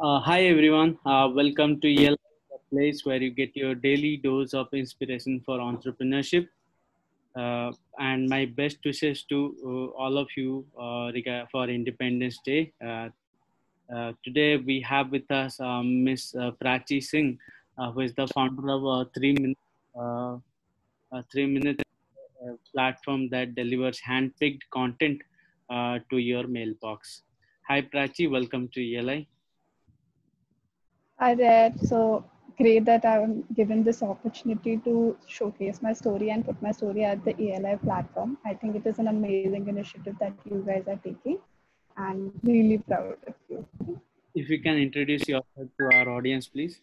Uh, hi everyone, uh, welcome to EL, a place where you get your daily dose of inspiration for entrepreneurship. Uh, and my best wishes to uh, all of you uh, for Independence Day. Uh, today we have with us um, uh, Prachi Singh, who is the founder of uh, Three Minute, a Three Minute platform that delivers hand-picked content uh, to your mailbox. Hi Prachi, welcome to ELI. Hi there. So great that I'm given this opportunity to showcase my story and put my story at the ELI platform. I think it is an amazing initiative that you guys are taking and really proud of you. If you can introduce yourself to our audience, please.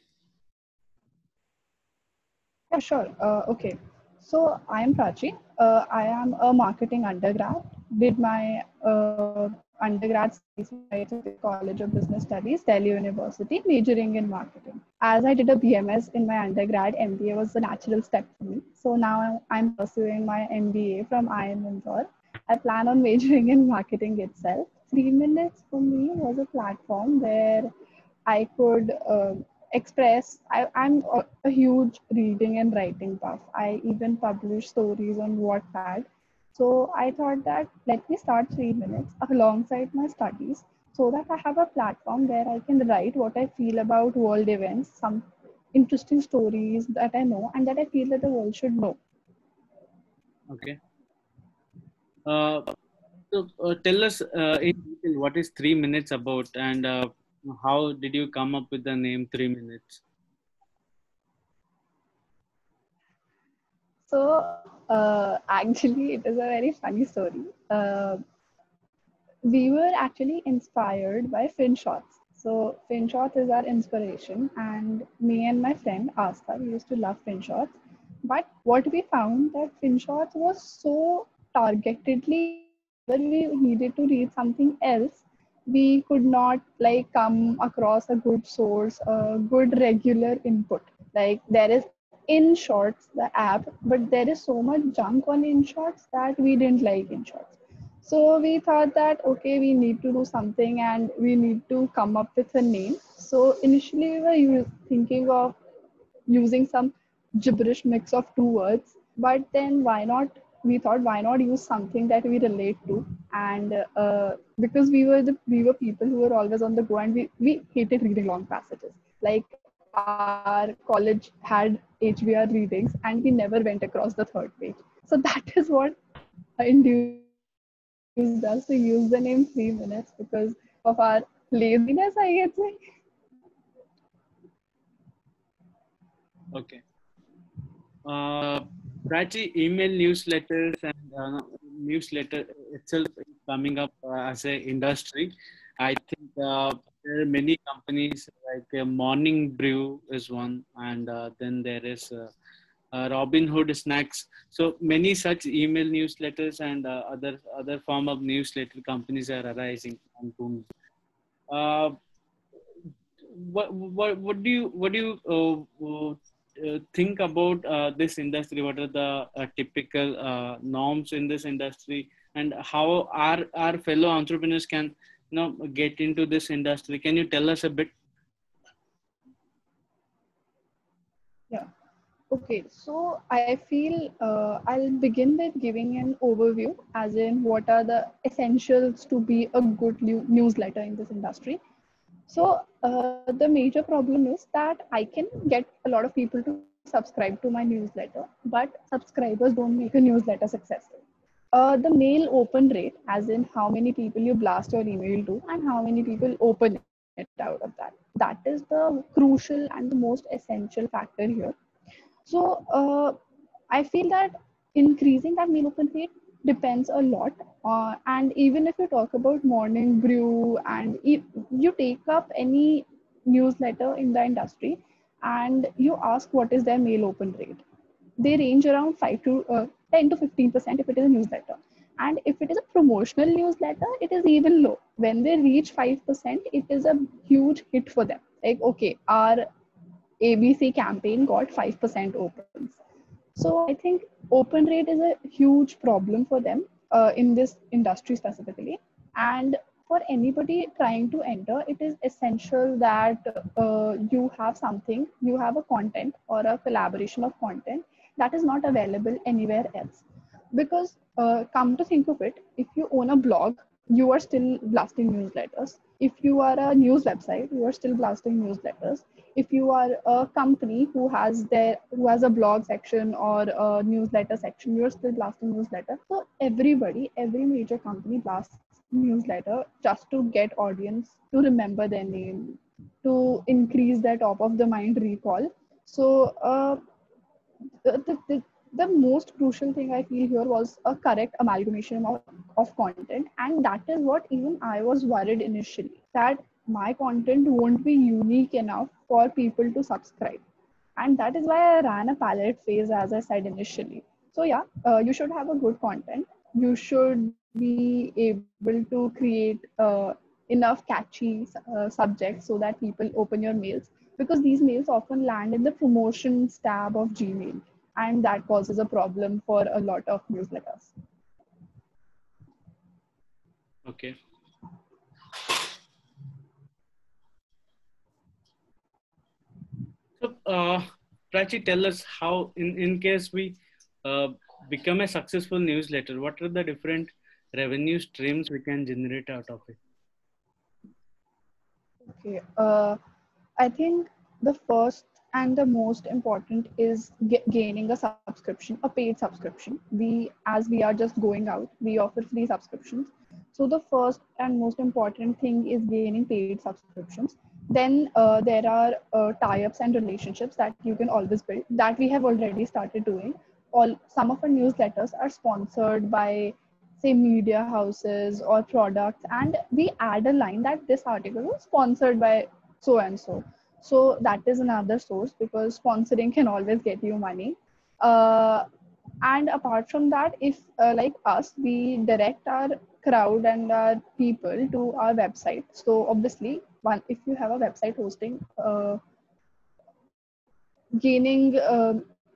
Yeah, sure. Uh, okay. So I am Prachi. Uh, I am a marketing undergrad. Did my uh, undergrad at the College of Business Studies, Delhi University, majoring in marketing. As I did a BMS in my undergrad, MBA was a natural step for me. So now I'm pursuing my MBA from IIM Indore. I plan on majoring in marketing itself. Three minutes for me was a platform where I could uh, express I, i'm a, a, huge reading and writing buff i even publish stories on wattpad so i thought that let me start three minutes alongside my studies so that i have a platform where i can write what i feel about world events some interesting stories that i know and that i feel that the world should know. Okay. Uh, so uh, tell us uh, in detail what is three minutes about and uh, how did you come up with the name three minutes so uh, actually it is a very funny story. Uh, we were actually inspired by finshots so finshot is our inspiration and me and my friend Astha we used to love finshots but what we found that finshots was so targetedly when we needed to read something else we could not like come across a good source a good regular input. Like there is Inshorts the app but there is so much junk on Inshorts that we didn't like Inshorts so we thought that okay we need to do something and we need to come up with a name. So initially we were thinking of using some gibberish mix of two words but then why not we thought why not use something that we relate to and uh, because we were the we were people who were always on the go and we, we hated reading long passages. Like our college had hbr readings and we never went across the third page. So that is what induced us to use the name three minutes because of our laziness i guess. Okay. Uh, Prachi, email newsletters and uh, newsletter itself is coming up uh, as an industry. I think uh, there are many companies like uh, Morning Brew is one, and uh, then there is uh, Robinhood Snacks. So many such email newsletters and other other form of newsletter companies are arising and booming. what, what what do you what do you uh, think about uh, this industry what are the uh, typical uh, norms in this industry and how our our fellow entrepreneurs can you know get into this industry. Can you tell us a bit? Yeah. Okay so i feel uh, i'll begin with giving an overview as in what are the essentials to be a good newsletter in this industry. So uh, the major problem is that I can get a lot of people to subscribe to my newsletter, but subscribers don't make a newsletter successful. Uh, the mail open rate, as in how many people you blast your email to and how many people open it out of that. That is the crucial and the most essential factor here. So uh, I feel that increasing that mail open rate depends a lot uh, and even if you talk about morning brew and if you take up any newsletter in the industry and you ask what is their mail open rate they range around 5 to uh, 10 to 15 percent if it is a newsletter. And if it is a promotional newsletter it is even low. When they reach 5 percent it is a huge hit for them. Like okay our abc campaign got 5 percent opens. So I think open rate is a huge problem for them uh, in this industry specifically. And for anybody trying to enter, it is essential that uh, you have something, you have a content or a collaboration of content that is not available anywhere else. Because uh, come to think of it, if you own a blog, you are still blasting newsletters. If you are a news website, you are still blasting newsletters. If you are a company who has their who has a blog section or a newsletter section, you are still blasting newsletter. So everybody, every major company blasts newsletter just to get audience to remember their name, to increase their top of the mind recall. So uh, the, the, the most crucial thing I feel here was a correct amalgamation of, of content. And that is what even I was worried initially that my content won't be unique enough for people to subscribe. And that is why I ran a pilot phase, as I said initially. So, yeah, uh, you should have a good content. You should be able to create uh, enough catchy uh, subjects so that people open your mails because these mails often land in the promotions tab of Gmail and that causes a problem for a lot of newsletters. Okay. So, uh, Prachi, tell us how, in, in case we uh, become a successful newsletter, what are the different revenue streams we can generate out of it? Okay. Uh, I think the first and the most important is gaining a subscription a paid subscription. We as we are just going out we offer free subscriptions. So the first and most important thing is gaining paid subscriptions. Then uh, there are uh, tie-ups and relationships that you can always build that we have already started doing. All some of our newsletters are sponsored by say media houses or products and we add a line that this article was sponsored by so and so. So that is another source because sponsoring can always get you money. Uh, and apart from that if uh, like us we direct our crowd and our people to our website. So obviously one if you have a website hosting uh, gaining uh,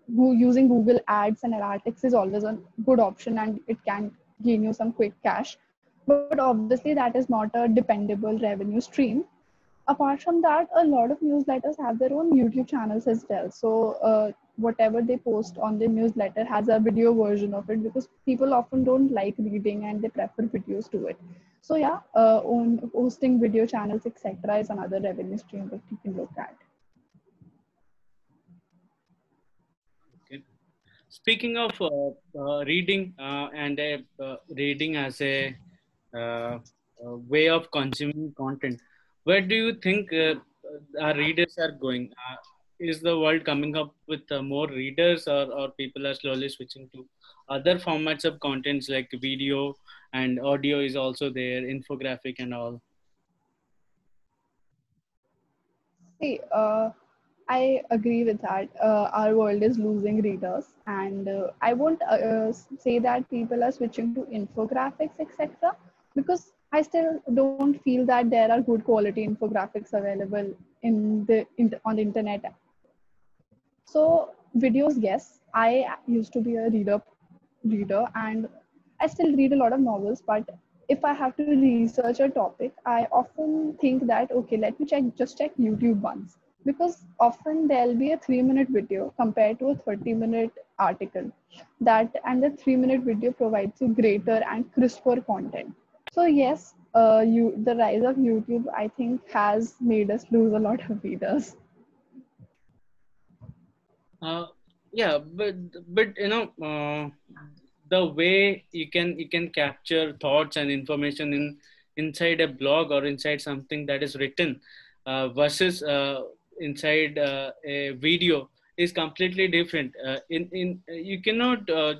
using google ads and analytics is always a good option and it can gain you some quick cash. But obviously that is not a dependable revenue stream apart from that, a lot of newsletters have their own YouTube channels as well. So uh, whatever they post on the newsletter has a video version of it because people often don't like reading and they prefer videos to it. So yeah, uh, on hosting video channels, etc., is another revenue stream that you can look at. Okay. Speaking of uh, uh reading uh, and uh, reading as a way of consuming content, where do you think uh, our readers are going? Uh, is the world coming up with uh, more readers, or, or people are slowly switching to other formats of contents like video and audio is also there, infographic and all? See, uh, I agree with that. Uh, our world is losing readers, and uh, I won't uh, say that people are switching to infographics, etc. Because I still don't feel that there are good quality infographics available in the on the internet. So videos, yes, I used to be a reader, reader, and I still read a lot of novels. But if I have to research a topic, I often think that okay, let me check just check YouTube once because often there'll be a three minute video compared to a 30 minute article that and the three minute video provides you greater and crisper content so yes, uh, you the rise of YouTube, I think, has made us lose a lot of readers. Uh, yeah, but but you know, uh, the way you can you can capture thoughts and information in inside a blog or inside something that is written uh, versus uh, inside uh, a video is completely different. Uh, in in you cannot uh,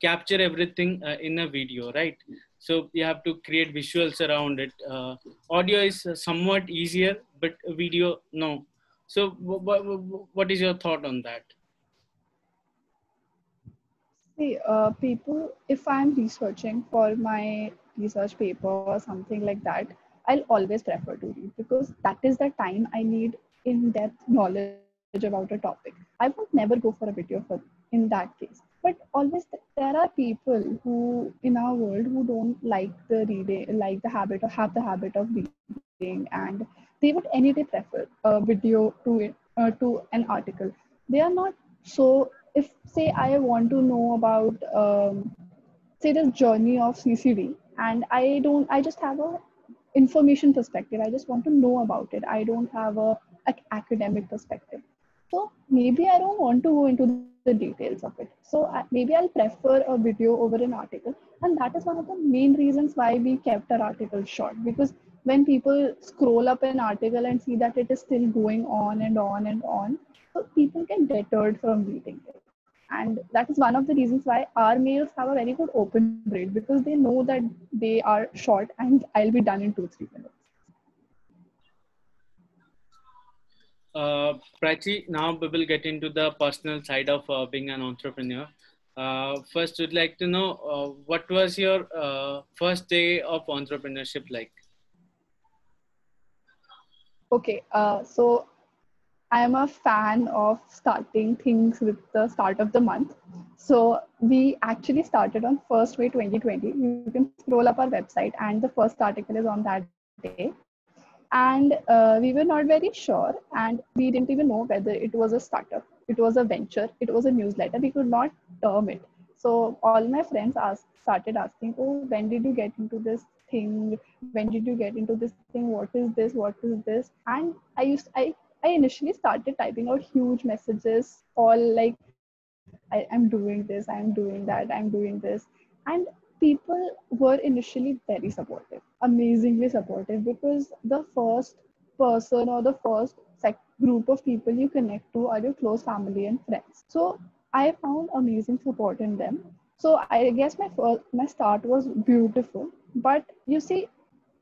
capture everything uh, in a video, right? So you have to create visuals around it. Uh, audio is somewhat easier but video no. So what is your thought on that? See uh, people if i'm researching for my research paper or something like that i'll always prefer to read because that is the time i need in-depth knowledge about a topic. I would never go for a video for in that case but always there are people who in our world who don't like the reading like the habit or have the habit of reading and they would any day prefer a video to uh, to an article. They are not so if say i want to know about um, say the journey of ccd and i don't i just have a information perspective. I just want to know about it. I don't have a, a academic perspective. So maybe i don't want to go into the details of it. So I, maybe i'll prefer a video over an article. And that is one of the main reasons why we kept our article short. Because when people scroll up an article and see that it is still going on and on and on so people get deterred from reading it. And that is one of the reasons why our mails have a very good open rate because they know that they are short and i'll be done in two three minutes uh, Prachi, now we will get into the personal side of uh, being an entrepreneur. Uh, first, would like to know uh, what was your uh, first day of entrepreneurship like? Okay, uh, so I am a fan of starting things with the start of the month. So we actually started on 1st May 2020. You can scroll up our website, and the first article is on that day. And uh, we were not very sure, and we didn't even know whether it was a startup, it was a venture, it was a newsletter. We could not term it. So all my friends asked, started asking, "Oh, when did you get into this thing? When did you get into this thing? What is this? What is this?" And I used, I I initially started typing out huge messages, all like, I, am doing this, I'm doing that, I'm doing this. And people were initially very supportive, amazingly supportive, because the first person or the first sec- group of people you connect to are your close family and friends. So I found amazing support in them. So I guess my first, my start was beautiful. But you see,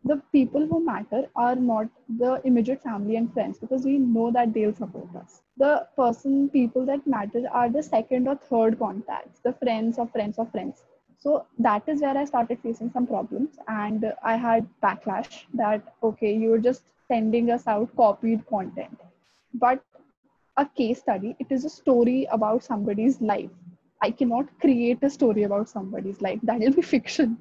the people who matter are not the immediate family and friends because we know that they'll support us. The person, people that matter are the second or third contacts, the friends of friends of friends. So that is where I started facing some problems, and I had backlash that okay, you're just sending us out copied content. But a case study, it is a story about somebody's life. I cannot create a story about somebody's life. That will be fiction.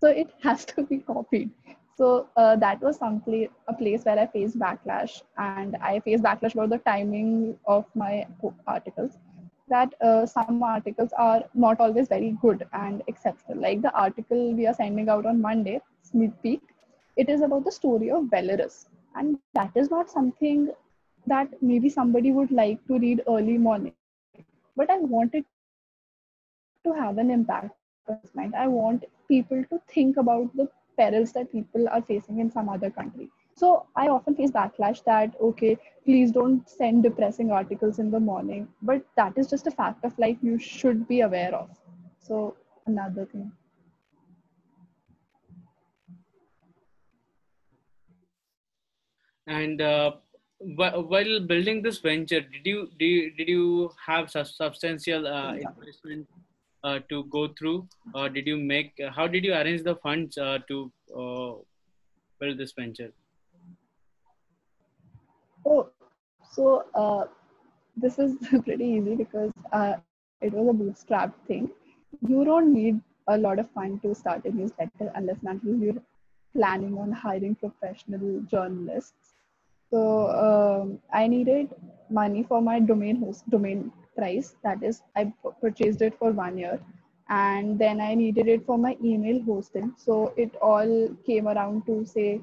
So it has to be copied. So uh, that was some place, a place where I faced backlash, and I faced backlash about the timing of my articles. That uh, some articles are not always very good and exceptional. Like the article we are sending out on Monday, sneak peek, it is about the story of Belarus, and that is not something that maybe somebody would like to read early morning. But I wanted to have an impact on mind. I want people to think about the perils that people are facing in some other country. So I often face backlash that, okay, please don't send depressing articles in the morning. But that is just a fact of life you should be aware of. So another thing. And uh, while building this venture, did you did you, did you have substantial uh, investment uh, to go through? Uh, did you make? How did you arrange the funds uh, to uh, build this venture? Oh, so uh, this is pretty easy because it was a bootstrap thing. You don't need a lot of fund to start a newsletter unless until you're planning on hiring professional journalists. So um, I needed money for my domain host domain price. That is, I purchased it for one year and then I needed it for my email hosting. So it all came around to say,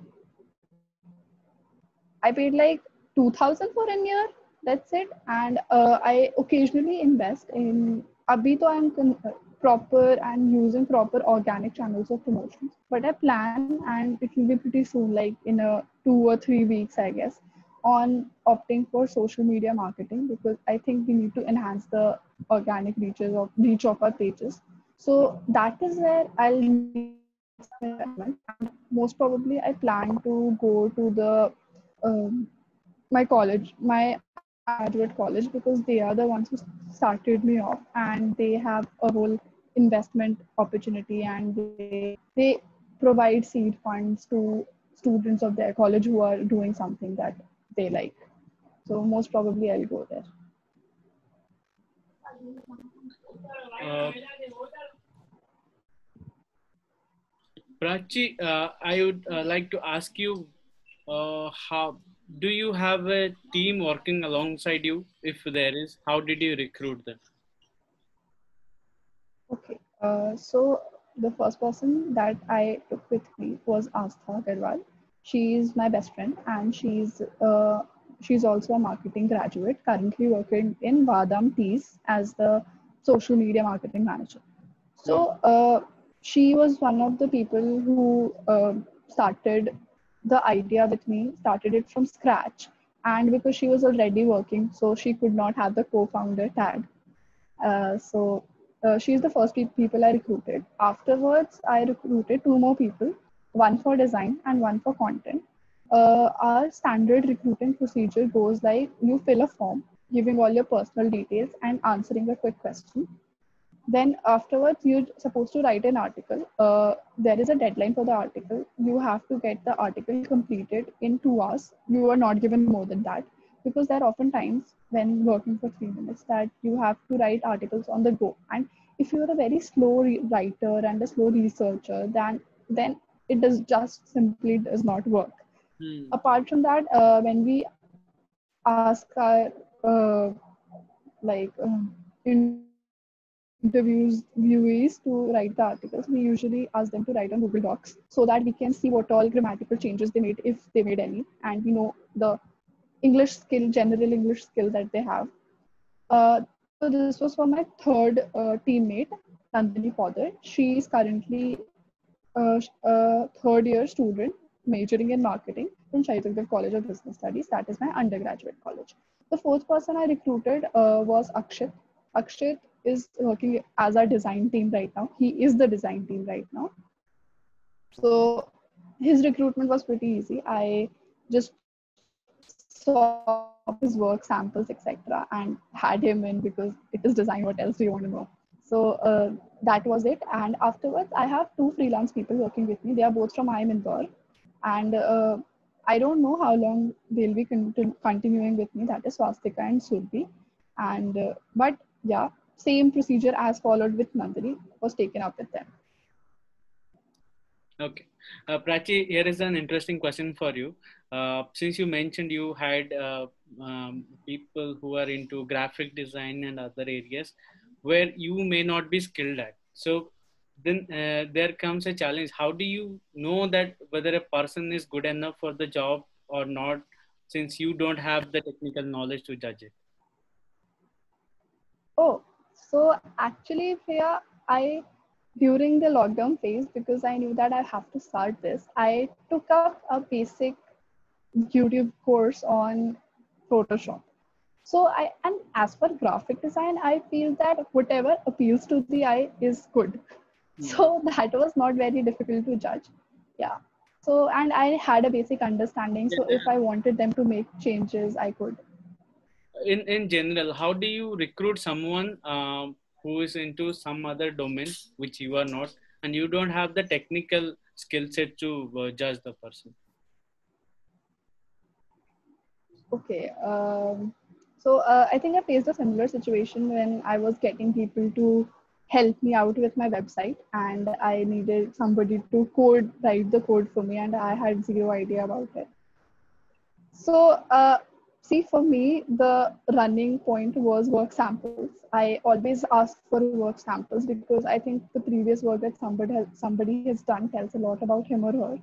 I paid like 2000 for a year. That's it. And uh, I occasionally invest in, abhi to I'm con- proper and using proper organic channels of promotions. But I plan and it will be pretty soon, like in a two or three weeks, I guess on opting for social media marketing because I think we need to enhance the organic reaches of reach of our pages. So that is where I'll most probably I plan to go to the um, my college, my graduate college because they are the ones who started me off and they have a whole investment opportunity and they they provide seed funds to students of their college who are doing something that they like. So most probably I'll go there. Uh, Prachi, uh, I would uh, like to ask you, uh, how do you have a team working alongside you? If there is, how did you recruit them? Okay, uh, so the first person that I took with me was Astha Agarwal. She's my best friend, and she's uh, she's also a marketing graduate, currently working in Vahdam Teas as the social media marketing manager. So uh, she was one of the people who uh, started the idea with me, started it from scratch. And because she was already working, so she could not have the co-founder tag. Uh, so uh, she's the first pe- people I recruited. Afterwards, I recruited two more people, one for design and one for content. Uh, our standard recruiting procedure goes like you fill a form, giving all your personal details and answering a quick question then afterwards you're supposed to write an article. Uh, there is a deadline for the article. You have to get the article completed in two hours. You are not given more than that. Because there are often times when working for three minutes that you have to write articles on the go. And if you're a very slow re- writer and a slow researcher then then it does just simply does not work. Hmm. apart from that uh, when we ask our uh, like um, in- interviews viewees to write the articles we usually ask them to write on google docs so that we can see what all grammatical changes they made if they made any and we know the english skill general english skill that they have uh, so this was for my third uh, teammate nandini Poddar. she is currently a, a third year student majoring in marketing from Shaheed College of Business Studies. That is my undergraduate college. The fourth person I recruited uh, was Akshit. Akshit is working as our design team right now. He is the design team right now. So his recruitment was pretty easy. I just saw his work samples, etc., and had him in because it is design. What else do you want to know? So uh, that was it. And afterwards, I have two freelance people working with me. They are both from IIM Indore, and uh, I don't know how long they'll be con- continuing with me. That is Swastika and Surbi. And uh, but yeah, same procedure as followed with Nandini was taken up with them. Okay. Uh, Prachi, here is an interesting question for you. Uh, since you mentioned you had uh, um, people who are into graphic design and other areas where you may not be skilled at. So then uh, there comes a challenge. How do you know that whether a person is good enough for the job or not, since you don't have the technical knowledge to judge it? Oh, so actually, Priya, I during the lockdown phase because I knew that I have to start this, I took up a basic YouTube course on Photoshop. So I and as for graphic design, I feel that whatever appeals to the eye is good. Hmm. So that was not very difficult to judge. Yeah. So and I had a basic understanding. So if I wanted them to make changes, I could. In in general, how do you recruit someone um, who is into some other domain which you are not, and you don't have the technical skill set to uh, judge the person? Okay. Um, so uh, I think I faced a similar situation when I was getting people to help me out with my website, and I needed somebody to code, write the code for me, and I had zero idea about it. So, uh, see, for me, the running point was work samples. I always ask for work samples because I think the previous work that somebody has, somebody has done tells a lot about him or her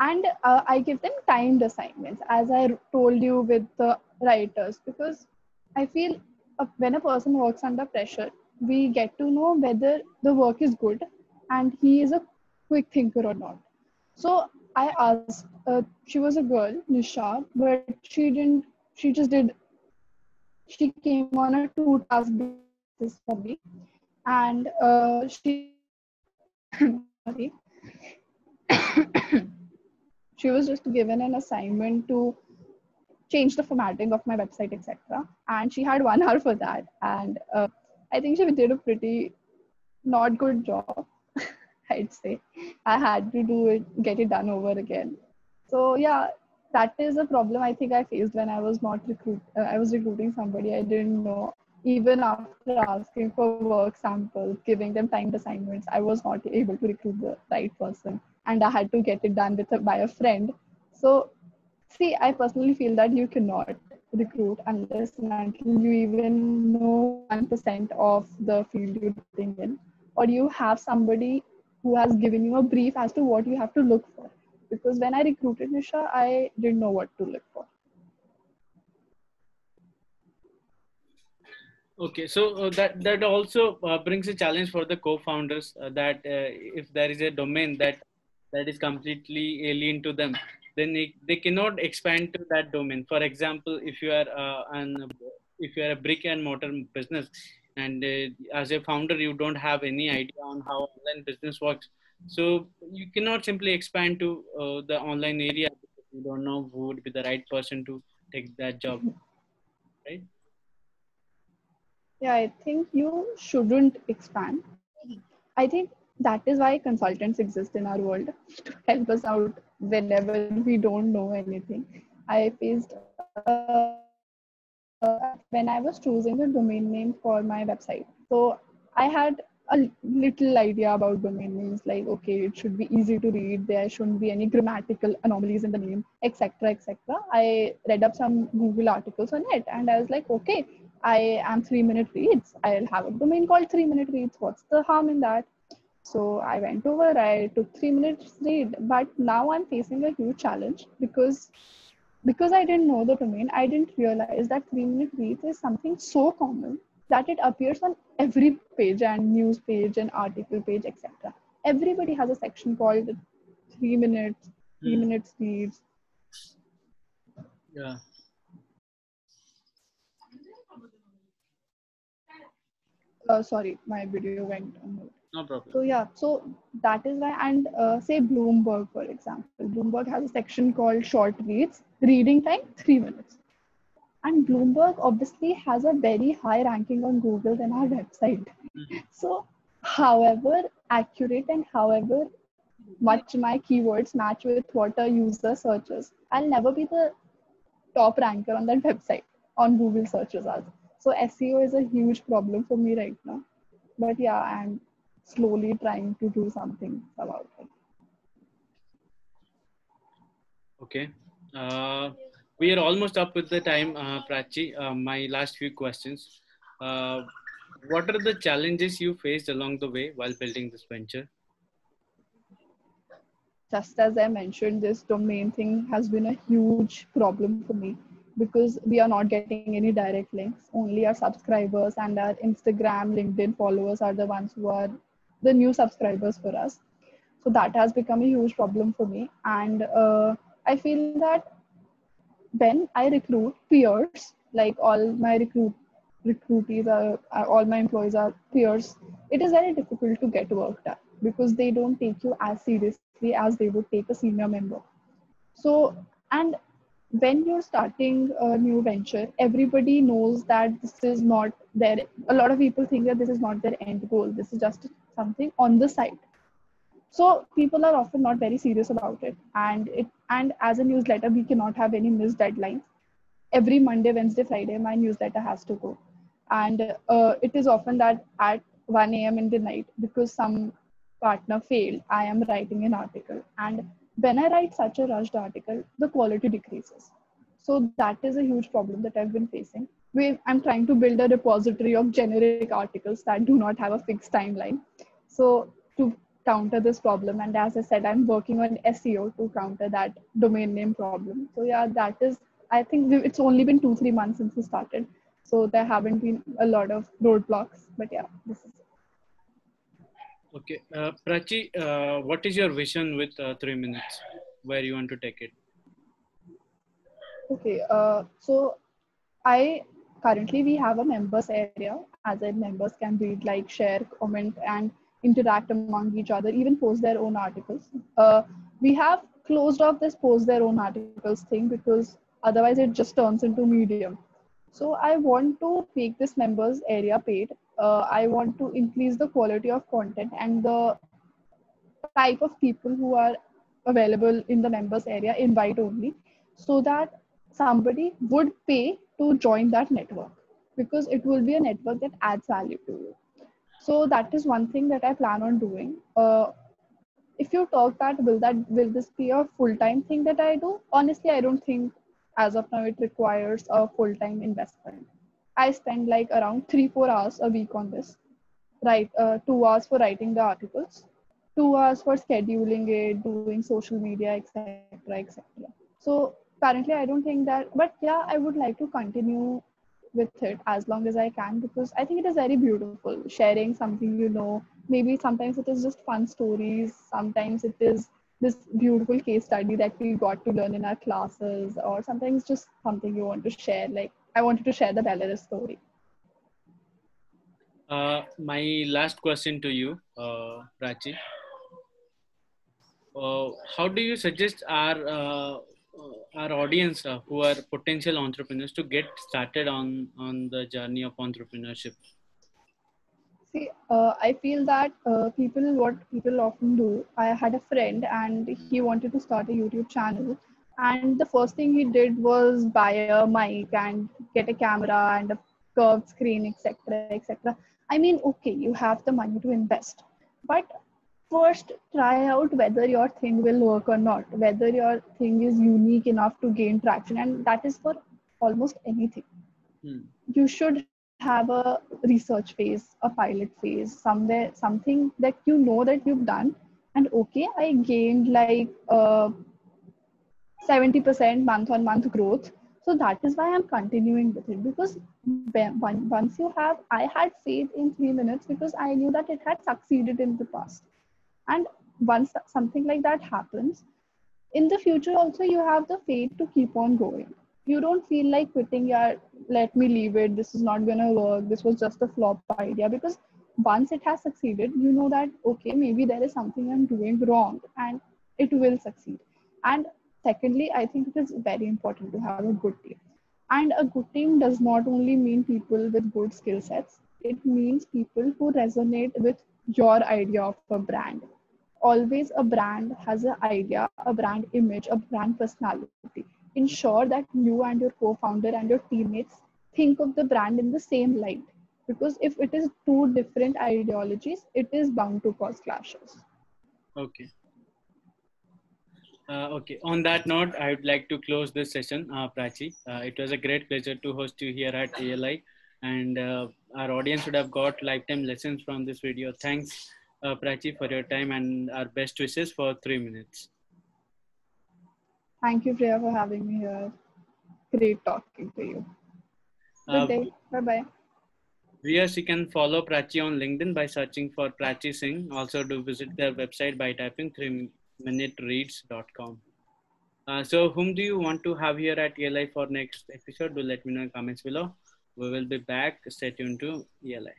and uh, i give them timed assignments as i told you with the writers because i feel uh, when a person works under pressure we get to know whether the work is good and he is a quick thinker or not so i asked uh, she was a girl nisha but she didn't she just did she came on a two task basis for me. And uh, she she was just given an assignment to change the formatting of my website etc and she had one hour for that. And uh, i think she did a pretty not good job i'd say. I had to do it get it done over again. So yeah that is a problem i think i faced when i was not recruit uh, i was recruiting somebody i didn't know even after asking for work samples, giving them timed assignments, I was not able to recruit the right person, and I had to get it done with a, by a friend. So, see, I personally feel that you cannot recruit unless until you even know one percent of the field you're in, or you have somebody who has given you a brief as to what you have to look for. Because when I recruited Nisha, I didn't know what to look for. Okay, so uh, that that also uh, brings a challenge for the co-founders uh, that uh, if there is a domain that that is completely alien to them, then they, they cannot expand to that domain. For example, if you are uh, an if you are a brick and mortar business, and uh, as a founder you don't have any idea on how online business works, so you cannot simply expand to the online area you don't know who would be the right person to take that job, right? yeah i think you shouldn't expand. I think that is why consultants exist in our world to help us out whenever we don't know anything. I faced uh, uh, when i was choosing a domain name for my website. So i had a little idea about domain names like okay it should be easy to read there shouldn't be any grammatical anomalies in the name etc etc i read up some google articles on it and i was like okay I am three minute reads. I'll have a domain called three minute reads. What's the harm in that? So I went over, I took three minutes read, but now I'm facing a huge challenge because because I didn't know the domain, I didn't realize that three minute reads is something so common that it appears on every page and news page and article page, etc. Everybody has a section called three minutes, three mm. minutes reads. Yeah. uh, sorry, my video went on mute. No problem. So yeah, so that is why, and uh, say Bloomberg, for example, Bloomberg has a section called short reads, reading time three minutes. And Bloomberg obviously has a very high ranking on Google than our website. Mm-hmm. So, however accurate and however much my keywords match with what a user searches, I'll never be the top ranker on that website on Google search results. so SEO is a huge problem for me right now. But yeah, I'm slowly trying to do something about it. Okay. Uh, we are almost up with the time, uh, Prachi. Uh, my last few questions. Uh, what are the challenges you faced along the way while building this venture? Just as I mentioned, this domain thing has been a huge problem for me because we are not getting any direct links. Only our subscribers and our Instagram, LinkedIn followers are the ones who are the new subscribers for us. So that has become a huge problem for me. And uh, I feel that when I recruit peers, like all my recruit recruitees are, are all my employees are peers, it is very difficult to get work done because they don't take you as seriously as they would take a senior member. So and when you're starting a new venture, everybody knows that this is not their, a lot of people think that this is not their end goal. This is just something on the side. So people are often not very serious about it. And it, and as a newsletter, we cannot have any missed deadlines. Every Monday, Wednesday, Friday, my newsletter has to go. And uh, it is often that at 1 a.m. in the night, because some partner failed, I am writing an article. And when I write such a rushed article, the quality decreases. So that is a huge problem that I've been facing. I'm trying to build a repository of generic articles that do not have a fixed timeline. So to counter this problem, and as I said, I'm working on SEO to counter that domain name problem. So yeah, that is. I think it's only been two three months since we started, so there haven't been a lot of roadblocks. But yeah, this is Okay, uh, Prachi, uh, what is your vision with uh, three minutes? Where you want to take it? Okay, uh, so I currently we have a members area. As in, members can read, like, share, comment, and interact among each other. Even post their own articles. Uh, we have closed off this post their own articles thing because otherwise it just turns into medium. So I want to make this members area paid uh, I want to increase the quality of content and the type of people who are available in the members area, invite only, so that somebody would pay to join that network. because it will be a network that adds value to you so that is one thing that i plan on doing. Uh, if you talk that will that will this be a full-time thing that i do? Honestly i don't think as of now it requires a full-time investment. I spend like around three four hours a week on this. Right uh, two hours for writing the articles two hours for scheduling it doing social media etc etc so currently i don't think that but yeah i would like to continue with it as long as i can because i think it is very beautiful sharing something you know. Maybe sometimes it is just fun stories sometimes it is this beautiful case study that we got to learn in our classes or sometimes just something you want to share like i wanted to share the belarus story. Uh, my last question to you uh, prachi. Uh, how do you suggest our uh, our audience uh, who are potential entrepreneurs to get started on on the journey of entrepreneurship? See uh, i feel that uh, people what people often do i had a friend and he wanted to start a youtube channel. And the first thing he did was buy a mic and get a camera and a curved screen etc etc i mean okay you have the money to invest. But first try out whether your thing will work or not whether your thing is unique enough to gain traction and that is for almost anything. Hmm. you should have a research phase a pilot phase somewhere something that you know that you've done and okay i gained like uh, 70% month on month growth. So that is why i'm continuing with it because once you have i had faith in three minutes because i knew that it had succeeded in the past and once something like that happens in the future also you have the faith to keep on going. You don't feel like quitting your let me leave it. This is not going to work. This was just a flop idea. Because once it has succeeded you know that okay maybe there is something i'm doing wrong and it will succeed. And secondly i think it is very important to have a good team. And a good team does not only mean people with good skill sets it means people who resonate with your idea of a brand always a brand has an idea, a brand image, a brand personality. Ensure that you and your co-founder and your teammates think of the brand in the same light. Because if it is two different ideologies, it is bound to cause clashes. Okay. Uh, okay. On that note, I would like to close this session, uh, Prachi. Uh, it was a great pleasure to host you here at ALI, and uh, our audience would have got lifetime lessons from this video. Thanks uh, Prachi, for your time and our best wishes for three minutes. Thank you, Priya, for having me here. Great talking to you. Good uh, day. Bye bye. Viewers, you can follow Prachi on LinkedIn by searching for Prachi Singh. Also, do visit their website by typing 3minutereads.com. Uh, so, whom do you want to have here at ELI for next episode? Do let me know in comments below. We will be back. Stay tuned to ELI.